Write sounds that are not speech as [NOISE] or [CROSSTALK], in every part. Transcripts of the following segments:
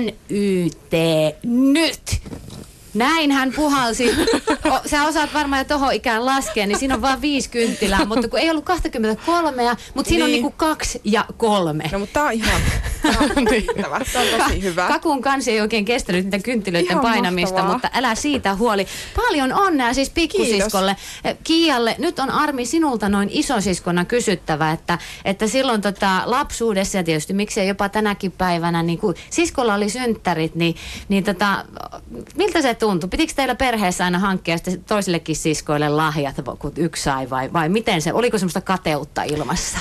NYT nyt! Näin hän puhalsi. O, sä osaat varmaan jo tohon ikään laskea, niin siinä on vain viisi kynttilää, mutta kun ei ollut 23, mutta siinä niin. on niinku kaksi ja kolme. No mutta tää on ihan, on, riittävä. Tää on tosi hyvä. Kakun kansi ei oikein kestänyt niitä kynttilöiden Ihan painamista, mahtavaa. mutta älä siitä huoli. Paljon onnea siis pikkusiskolle. Kiialle, nyt on Armi sinulta noin isosiskona kysyttävä, että, että silloin tota lapsuudessa ja tietysti miksei jopa tänäkin päivänä, niin kun siskolla oli synttärit, niin, niin tota, miltä se tuntui? Pitikö teillä perheessä aina hankkia sitten toisillekin siskoille lahjat, kun yksi sai vai, vai miten se, oliko semmoista kateutta ilmassa?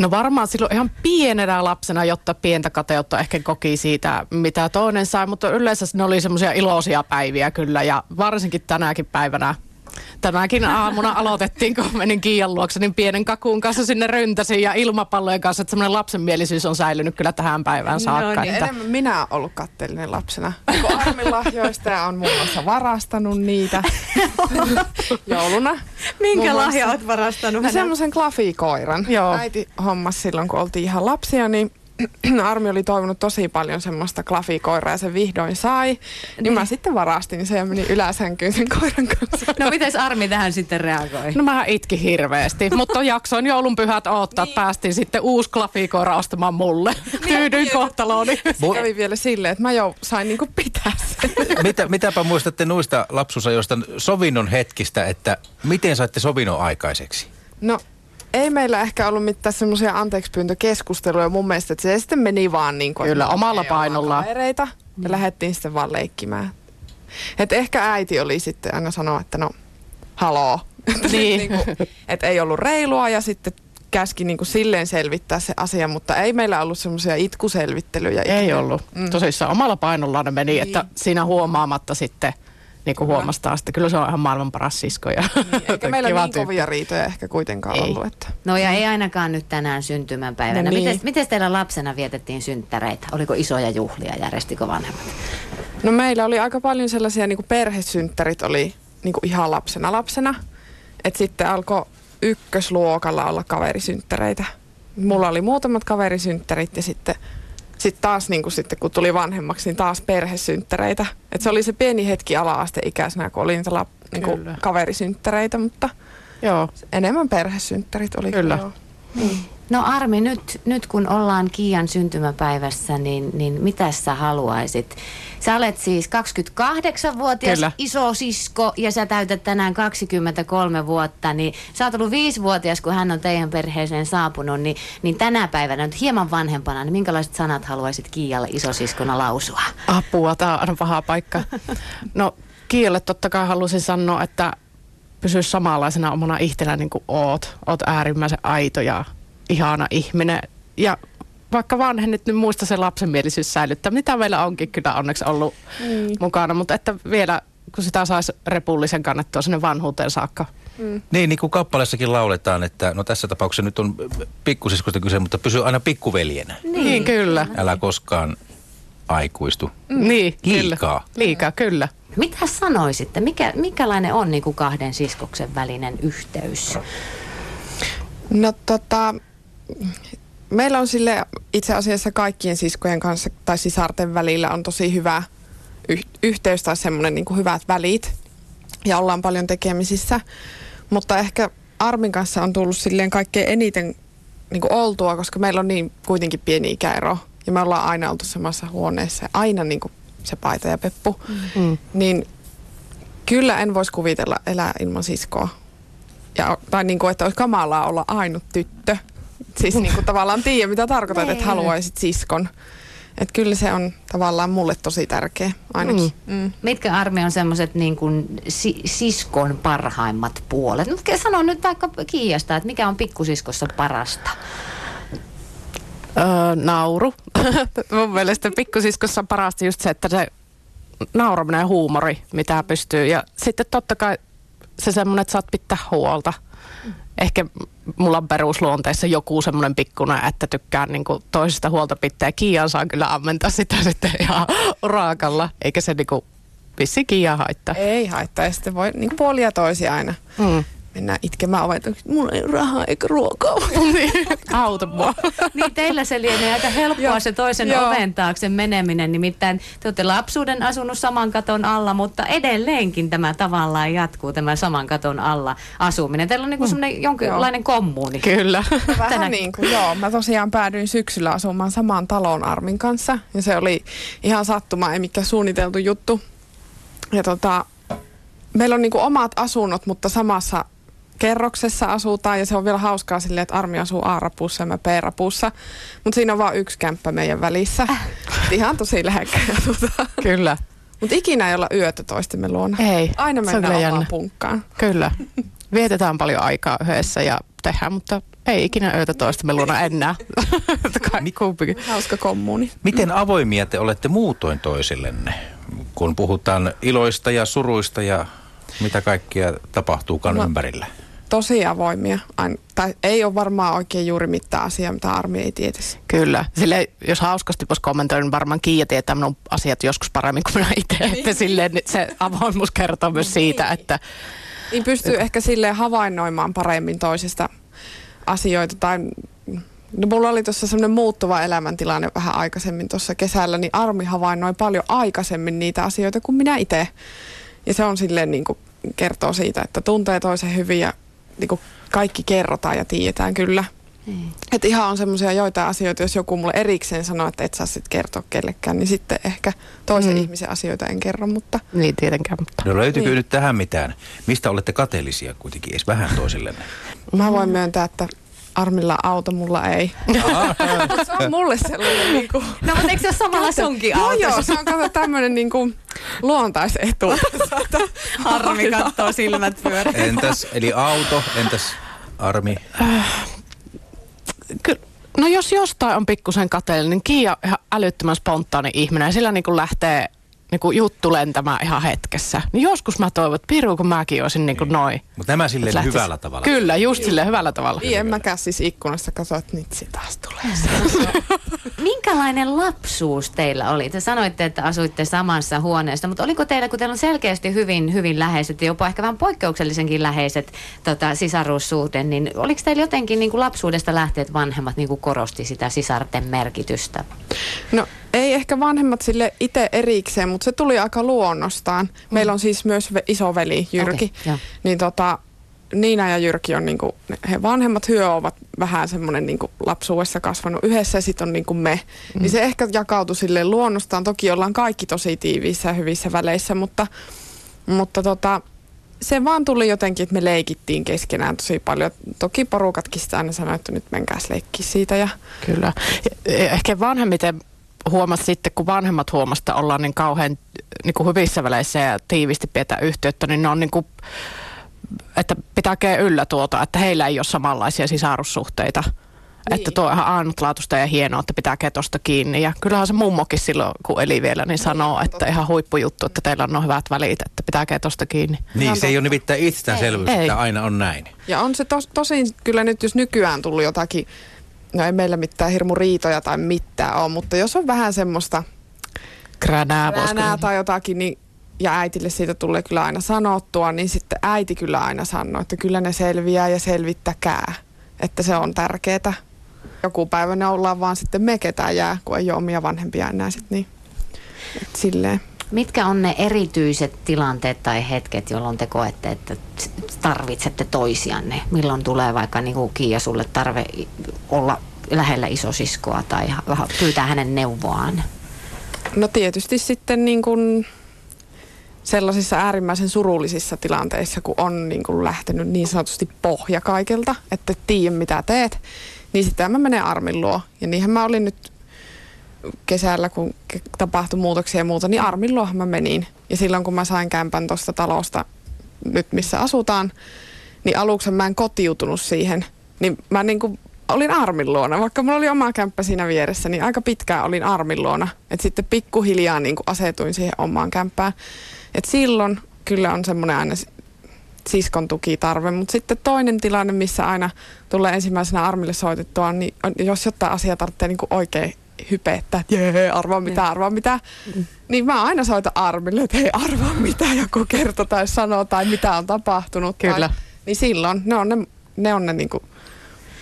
No varmaan silloin ihan pienenä lapsena, jotta pientä kateutta ehkä koki siitä, mitä toinen sai, mutta yleensä ne oli semmoisia iloisia päiviä kyllä ja varsinkin tänäkin päivänä. Tänäkin aamuna aloitettiin, kun menin Kiian luokse, niin pienen kakun kanssa sinne ryntäsin ja ilmapallojen kanssa, että semmoinen lapsenmielisyys on säilynyt kyllä tähän päivään saakka. No niin, että, enemmän minä olen ollut katteellinen lapsena. Kun Armin lahjoista ja on muun muassa varastanut niitä [LAUGHS] jouluna. Minkä lahja oot varastanut No semmoisen klafikoiran. Joo. Äiti hommas silloin, kun oltiin ihan lapsia, niin [CLEARS THROAT] Armi oli toivonut tosi paljon semmoista klafikoiraa ja se vihdoin sai. Niin mä sitten varastin sen ja menin yläsänkyyn sen koiran kanssa. No miten Armi tähän sitten reagoi? No mä itkin hirveästi, mutta jaksoin joulunpyhät odottaa, että päästiin sitten uusi klafikoira ostamaan mulle. [LAUGHS] Tyydyin kohtalooni. Mu- Kävi vielä silleen, että mä jo sain niinku pitää sen. [LAUGHS] Mitä, mitäpä muistatte noista lapsuusajoista sovinnon hetkistä, että miten saitte sovinnon aikaiseksi? No ei meillä ehkä ollut mitään semmoisia anteeksipyyntökeskusteluja mun mielestä, että se sitten meni vaan niin kuin, Kyllä, omalla ei olla painollaan. Kavereita, ja lähdettiin sitten vaan leikkimään. Et ehkä äiti oli sitten aina sanoa, että no, haloo. [LAUGHS] Niin. niinku, että ei ollut reilua ja sitten käski niinku silleen selvittää se asia, mutta ei meillä ollut semmoisia itkuselvittelyjä. Ei ikinä. ollut. Mm. Mm. Tosissaan omalla painollaan ne meni, Niin. että siinä huomaamatta sitten niin kuin huomasi taas, että kyllä se on ihan maailman paras sisko. Ja Niin, eikä [LAUGHS] meillä niin tyyppi. kovia riitoja ehkä kuitenkaan Ei. ollut. Että. No ja ei ainakaan nyt tänään syntymäpäivänä. No niin. Miten, miten teillä lapsena vietettiin synttäreitä? Oliko isoja juhlia, järjestikö vanhemmat? No meillä oli aika paljon sellaisia niin kuin perhesynttärit oli niin kuin ihan lapsena lapsena. Et sitten alkoi ykkösluokalla olla kaverisynttäreitä. Mulla oli muutamat kaverisynttärit ja sitten sit taas niin kuin sitten, kun tuli vanhemmaksi, niin taas perhesynttäreitä. Et se oli se pieni hetki ala-asteikäisenä, kun oli niitä lap, niin Kyllä. kaverisynttäreitä, mutta Joo, enemmän perhesynttärit oli. Kyllä. joo. No Armi, nyt, nyt kun ollaan Kiian syntymäpäivässä, niin, niin mitä sä haluaisit? Sä olet siis 28-vuotias Kyllä. isosisko ja sä täytät tänään 23 vuotta, niin sä oot ollut 5-vuotias, kun hän on teidän perheeseen saapunut, niin, niin tänä päivänä nyt hieman vanhempana, niin minkälaiset sanat haluaisit Kiialle isosiskona lausua? apua, tämä on paha paikka. No Kiialle totta kai halusin sanoa, että pysy samanlaisena omana itsenä niin kuin oot. Oot äärimmäisen aito ja ihana ihminen. Ja vaikka vanhennit, niin muista se lapsenmielisyys säilyttää, mitä meillä onkin kyllä onneksi ollut Niin. mukana. Mutta että vielä, kun sitä saisi repullisen kannettua sinne vanhuuteen saakka. Niin, niin kuin kappaleessakin lauletaan, että no tässä tapauksessa nyt on pikkusiskosta kyse, mutta pysy aina pikkuveljenä. Niin, niin kyllä. Älä koskaan aikuistu. Mm. Niin, kyllä. Liikaa. Liikaa, kyllä. Mitä sanoisitte? Mikä, mikälainen on niin kuin kahden siskoksen välinen yhteys? No tota, meillä on sille itse asiassa kaikkien siskojen kanssa tai sisarten välillä on tosi hyvä yh- yhteys tai semmoinen niin hyvät välit ja ollaan paljon tekemisissä. Mutta ehkä Armin kanssa on tullut silleen kaikkein eniten niin kuin oltua, koska meillä on niin kuitenkin pieni ikäero ja me ollaan aina oltu samassa huoneessa ja aina niin kuin se paita ja peppu. Mm. Niin kyllä en voisi kuvitella elää ilman siskoa. Ja, tai niin kuin, että olisi kamalaa olla ainut tyttö. Siis niin kuin tavallaan tiedä, mitä tarkoitat, että haluaisit siskon. Että kyllä se on tavallaan mulle tosi tärkeä ainakin. Mm. Mm. Mitkä Armi on semmoiset niin kuin si- siskon parhaimmat puolet? No, sano nyt vaikka Kiiasta, että mikä on pikkusiskossa parasta? Öö, nauru. [LAUGHS] Mun mielestä pikkusiskossa on parasta just se, että se nauraminen ja huumori, mitä pystyy. Ja sitten totta kai se semmoinen, että saat pitää huolta. Ehkä mulla on perusluonteessa joku semmoinen pikkunen, että tykkään niin toisesta huolta pitää. Kiian saa kyllä ammentaa sitä [LAUGHS] sitten ihan urakalla, eikä se niin vissi Kiia haittaa. Ei haittaa. Ja sitten voi niin kuin puolia toisia aina. Mm. Mennään itkemään ovet. Mulla ei rahaa eikä ruokaa. [LAUGHS] Auta mua. niin teillä se lienee aika helppoa Joo. se toisen Joo. oven taakse meneminen. Nimittäin te olette lapsuuden asunut saman katon alla, mutta edelleenkin tämä tavallaan jatkuu tämä saman katon alla asuminen. Teillä on niin kuin semmoinen jonkinlainen kommuuni. Kyllä. [LAUGHS] Vähän Tänä- niin kuin, joo. Mä tosiaan päädyin syksyllä asumaan samaan taloon Armin kanssa. Ja se oli ihan sattuma, ei mikään suunniteltu juttu. Ja tota, meillä on niin kuin omat asunnot, mutta samassa kerroksessa asutaan. Ja se on vielä hauskaa silleen, että Armi asuu A-rapussa ja mä B-rapussa. Mutta siinä on vain yksi kämppä meidän välissä. Et ihan tosi lähekkäin asutaan. Kyllä. Mutta ikinä ei olla yötä toistemme luona. Ei, Aina mennään kyllä omaan jännä. punkkaan. Kyllä. Vietetään paljon aikaa yhdessä ja tehdään, mutta ei ikinä yötä toistamme luona enää. [LAUGHS] Kumpikin. Hauska kommuuni. Miten avoimia te olette muutoin toisillenne, kun puhutaan iloista ja suruista ja mitä kaikkia tapahtuukaan No. ympärillä? Tosi avoimia. Ain, tai ei ole varmaan oikein juuri mitään asiaa, mitä Armi ei tietäisi. Kyllä. Sille, jos hauskasti voisi kommentoida, niin varmaan Kiia tietää minun asiat joskus paremmin kuin minä itse. Että silleen, niin se avoimuus kertoo myös siitä, että Niin pystyy ehkä silleen havainnoimaan paremmin toisesta asioita. Tai, no mulla oli tuossa semmoinen muuttuva elämäntilanne vähän aikaisemmin tuossa kesällä, niin Armi havainnoi paljon aikaisemmin niitä asioita kuin minä itse. Ja se on silleen niin kuin kertoo siitä, että tuntee toisen hyvin ja niin kuin kaikki kerrotaan ja tiedetään kyllä. Niin. Että ihan on semmoisia joitain asioita, jos joku mulle erikseen sanoo, että et saa sit kertoa kellekään, niin sitten ehkä toisen Mm. ihmisen asioita en kerro, mutta niin tietenkään. Mutta. No löytyykö Niin. nyt tähän mitään? Mistä olette kateellisia kuitenkin, edes vähän toisillenne? mä voin myöntää, että Armilla auto, mulla ei. Se on mulle sellainen niinku... No mutta eikö se ole samalla sunkin Joo, auto? joo, se on kato tämmöinen niinku luontaisetu. [LAUGHS] Harmi kattoo silmät pyörä. Entäs, eli auto, entäs Armi? Kyllä. No jos jostain on pikkusen kateellinen, niin Kiia on ihan älyttömän spontaani ihminen ja sillä niin kuin lähtee niin kuin juttu lentämään ihan hetkessä. Niin joskus mä toivon, että Piru, kun mäkin olisin niin kuin noin. Mutta nämä silleen Lähtis- hyvällä tavalla. Kyllä, just silleen hyvällä tavalla. Niin, en mäkään siis ikkunasta katso, että nyt se taas tulee. [LAUGHS] Minkälainen lapsuus teillä oli? Te sanoitte, että asuitte samassa huoneessa, mutta oliko teillä, kun teillä on selkeästi hyvin, hyvin läheiset ja jopa ehkä vähän poikkeuksellisenkin läheiset tota, sisaruussuhde, niin oliko teillä jotenkin niin kuin lapsuudesta lähtien, että vanhemmat niin kuin korosti sitä sisarten merkitystä? No ei ehkä vanhemmat sille itse erikseen, mutta se tuli aika luonnostaan. Meillä on siis myös ve- isoveli Jyrki. Joo. niin tota, Niina ja Jyrki on niinku, he vanhemmat hyö ovat vähän semmoinen niinku lapsuudessa kasvanut yhdessä ja sitten on niinku me. Mm. Niin se ehkä jakautui sille luonnostaan. Toki ollaan kaikki tosi tiiviissä ja hyvissä väleissä, mutta, mutta tota, se vaan tuli jotenkin, että me leikittiin keskenään tosi paljon. Toki porukatkin sitä aina sanoi, että nyt menkääs leikkiä siitä. Ja, Kyllä. Ja- ja Ehkä vanhemmiten huomasi sitten, kun vanhemmat huomasivat, että ollaan niin kauhean niin kuin hyvissä väleissä ja tiivisti pidetään yhteyttä, niin ne on niin kuin, että pitää yllä tuota, että heillä ei ole samanlaisia sisarussuhteita. Niin. Että tuo on ihan ainutlaatuista ja hienoa, että pitää tuosta kiinni. Ja kyllähän se mummokin silloin, kun eli vielä, niin sanoo, että ihan huippujuttu, että teillä on noin hyvät välit, että pitää tuosta kiinni. Niin, se ei ole nimittäin itsestäänselvyys, että aina on näin. Ja on se tos, tosin kyllä nyt, jos nykyään tullut jotakin, no ei meillä mitään hirmu riitoja tai mitään ole, mutta jos on vähän semmoista Kränää, voisiko ränää tai jotakin, niin ja äitille siitä tulee kyllä aina sanottua, niin sitten äiti kyllä aina sanoo, että kyllä ne selviää ja selvittäkää, että se on tärkeää. Joku päivä ne ollaan vaan sitten me ketään jää, kun ei ole omia vanhempia enää sitten niin. Et silleen. Mitkä on ne erityiset tilanteet tai hetket, jolloin te koette, että tarvitsette toisianne? Milloin tulee vaikka niin kuin Kiia sulle tarve olla lähellä isosiskoa tai pyytää hänen neuvoaan? No tietysti sitten niin kuin sellaisissa äärimmäisen surullisissa tilanteissa, kun on niin kuin lähtenyt niin sanotusti pohja kaikelta, että et tiedä mitä teet, niin sitä mä menen Armin luo. Ja niinhän mä olin nyt kesällä, kun tapahtui muutoksia ja muuta, niin Armin luohan mä menin. Ja silloin kun mä sain kämpän tuosta talosta, nyt missä asutaan, niin aluksi mä en kotiutunut siihen. Niin mä niin kuin olin Armin luona, vaikka mulla oli oma kämppä siinä vieressä, niin aika pitkään olin Armin luona. Et sitten pikkuhiljaa niin kuin asetuin siihen omaan kämppään. Et silloin kyllä on semmoinen aina siskon tukitarve, mutta sitten toinen tilanne, missä aina tulee ensimmäisenä Armille soitettua, niin on, jos jotain asiaa tarvitsee niin kuin oikein hypettää, että jee, arvaa mitä, arvaa mitä, niin mä aina soitan Armille, että hei, arvaa mitä joku kertoo tai sanoo tai mitä on tapahtunut. Kyllä. Tai, niin silloin ne on ne, ne, on ne niin kuin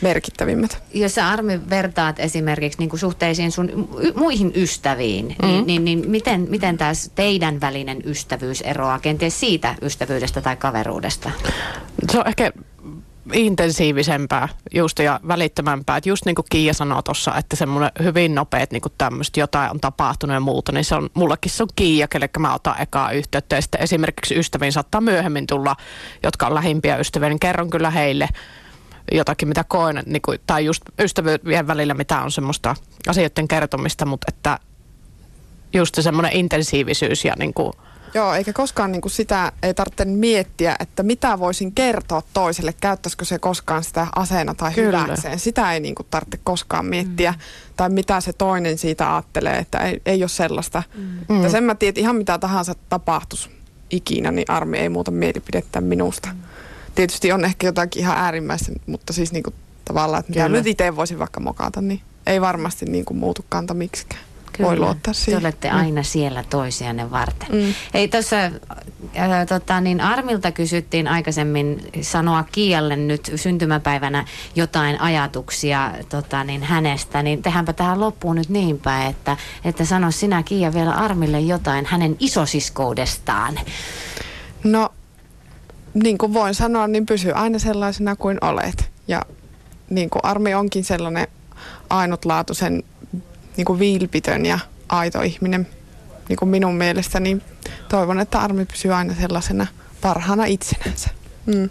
merkittävimmät. Jos sä Armi vertaat esimerkiksi niin kuin suhteisiin sun y- muihin ystäviin, niin, mm. niin, niin, niin miten, miten tässä teidän välinen ystävyys eroaa kenties siitä ystävyydestä tai kaveruudesta? Se on ehkä intensiivisempää just ja välittömämpää. Et just niin kuin Kiia sanoi tuossa, että semmoinen hyvin nopeat niin tämmöistä jotain on tapahtunut ja muuta, niin se on, mullekin se on Kiia, kelle mä otan ekaa yhteyttä. Ja sitten esimerkiksi ystäviin saattaa myöhemmin tulla, jotka on lähimpiä ystäviä, niin kerron kyllä heille jotakin, mitä koen, niin kuin, tai just ystävyyden välillä, mitä on semmoista asioiden kertomista, mutta että just se semmoinen intensiivisyys ja niin kuin, Joo, eikä koskaan niin kuin sitä ei tarvitse miettiä, että mitä voisin kertoa toiselle, käyttäisikö se koskaan sitä aseena tai Kyllä. hyväkseen. Sitä ei niin kuin tarvitse koskaan miettiä, mm. tai mitä se toinen siitä ajattelee, että ei, ei ole sellaista. Mm. Mutta sen mä tiedän, että ihan mitä tahansa tapahtuisi ikinä, niin armi ei muuta mielipidettä minusta. Mm. Tietysti on ehkä jotakin ihan äärimmäistä, mutta siis niin kuin tavallaan, että mitä nyt itse voisin vaikka mokata, niin ei varmasti niin kuin muutu kanta miksikään. Kyllä. voi luottaa siihen. Te olette mm. aina siellä toisianne varten. Mm. Ei tuossa äh, tota, niin Armilta kysyttiin aikaisemmin sanoa Kialle nyt syntymäpäivänä jotain ajatuksia tota, niin hänestä, niin tehdäänpä tähän loppuun nyt niin päin, että, että sano sinä Kiia vielä Armille jotain hänen isosiskoudestaan. Niin kuin voin sanoa, niin pysy aina sellaisena kuin olet. Ja niin kuin Armi onkin sellainen ainutlaatuisen niin kuin vilpitön ja aito ihminen niin kuin minun mielestä, niin toivon, että Armi pysyy aina sellaisena parhaana itsenänsä. Mm.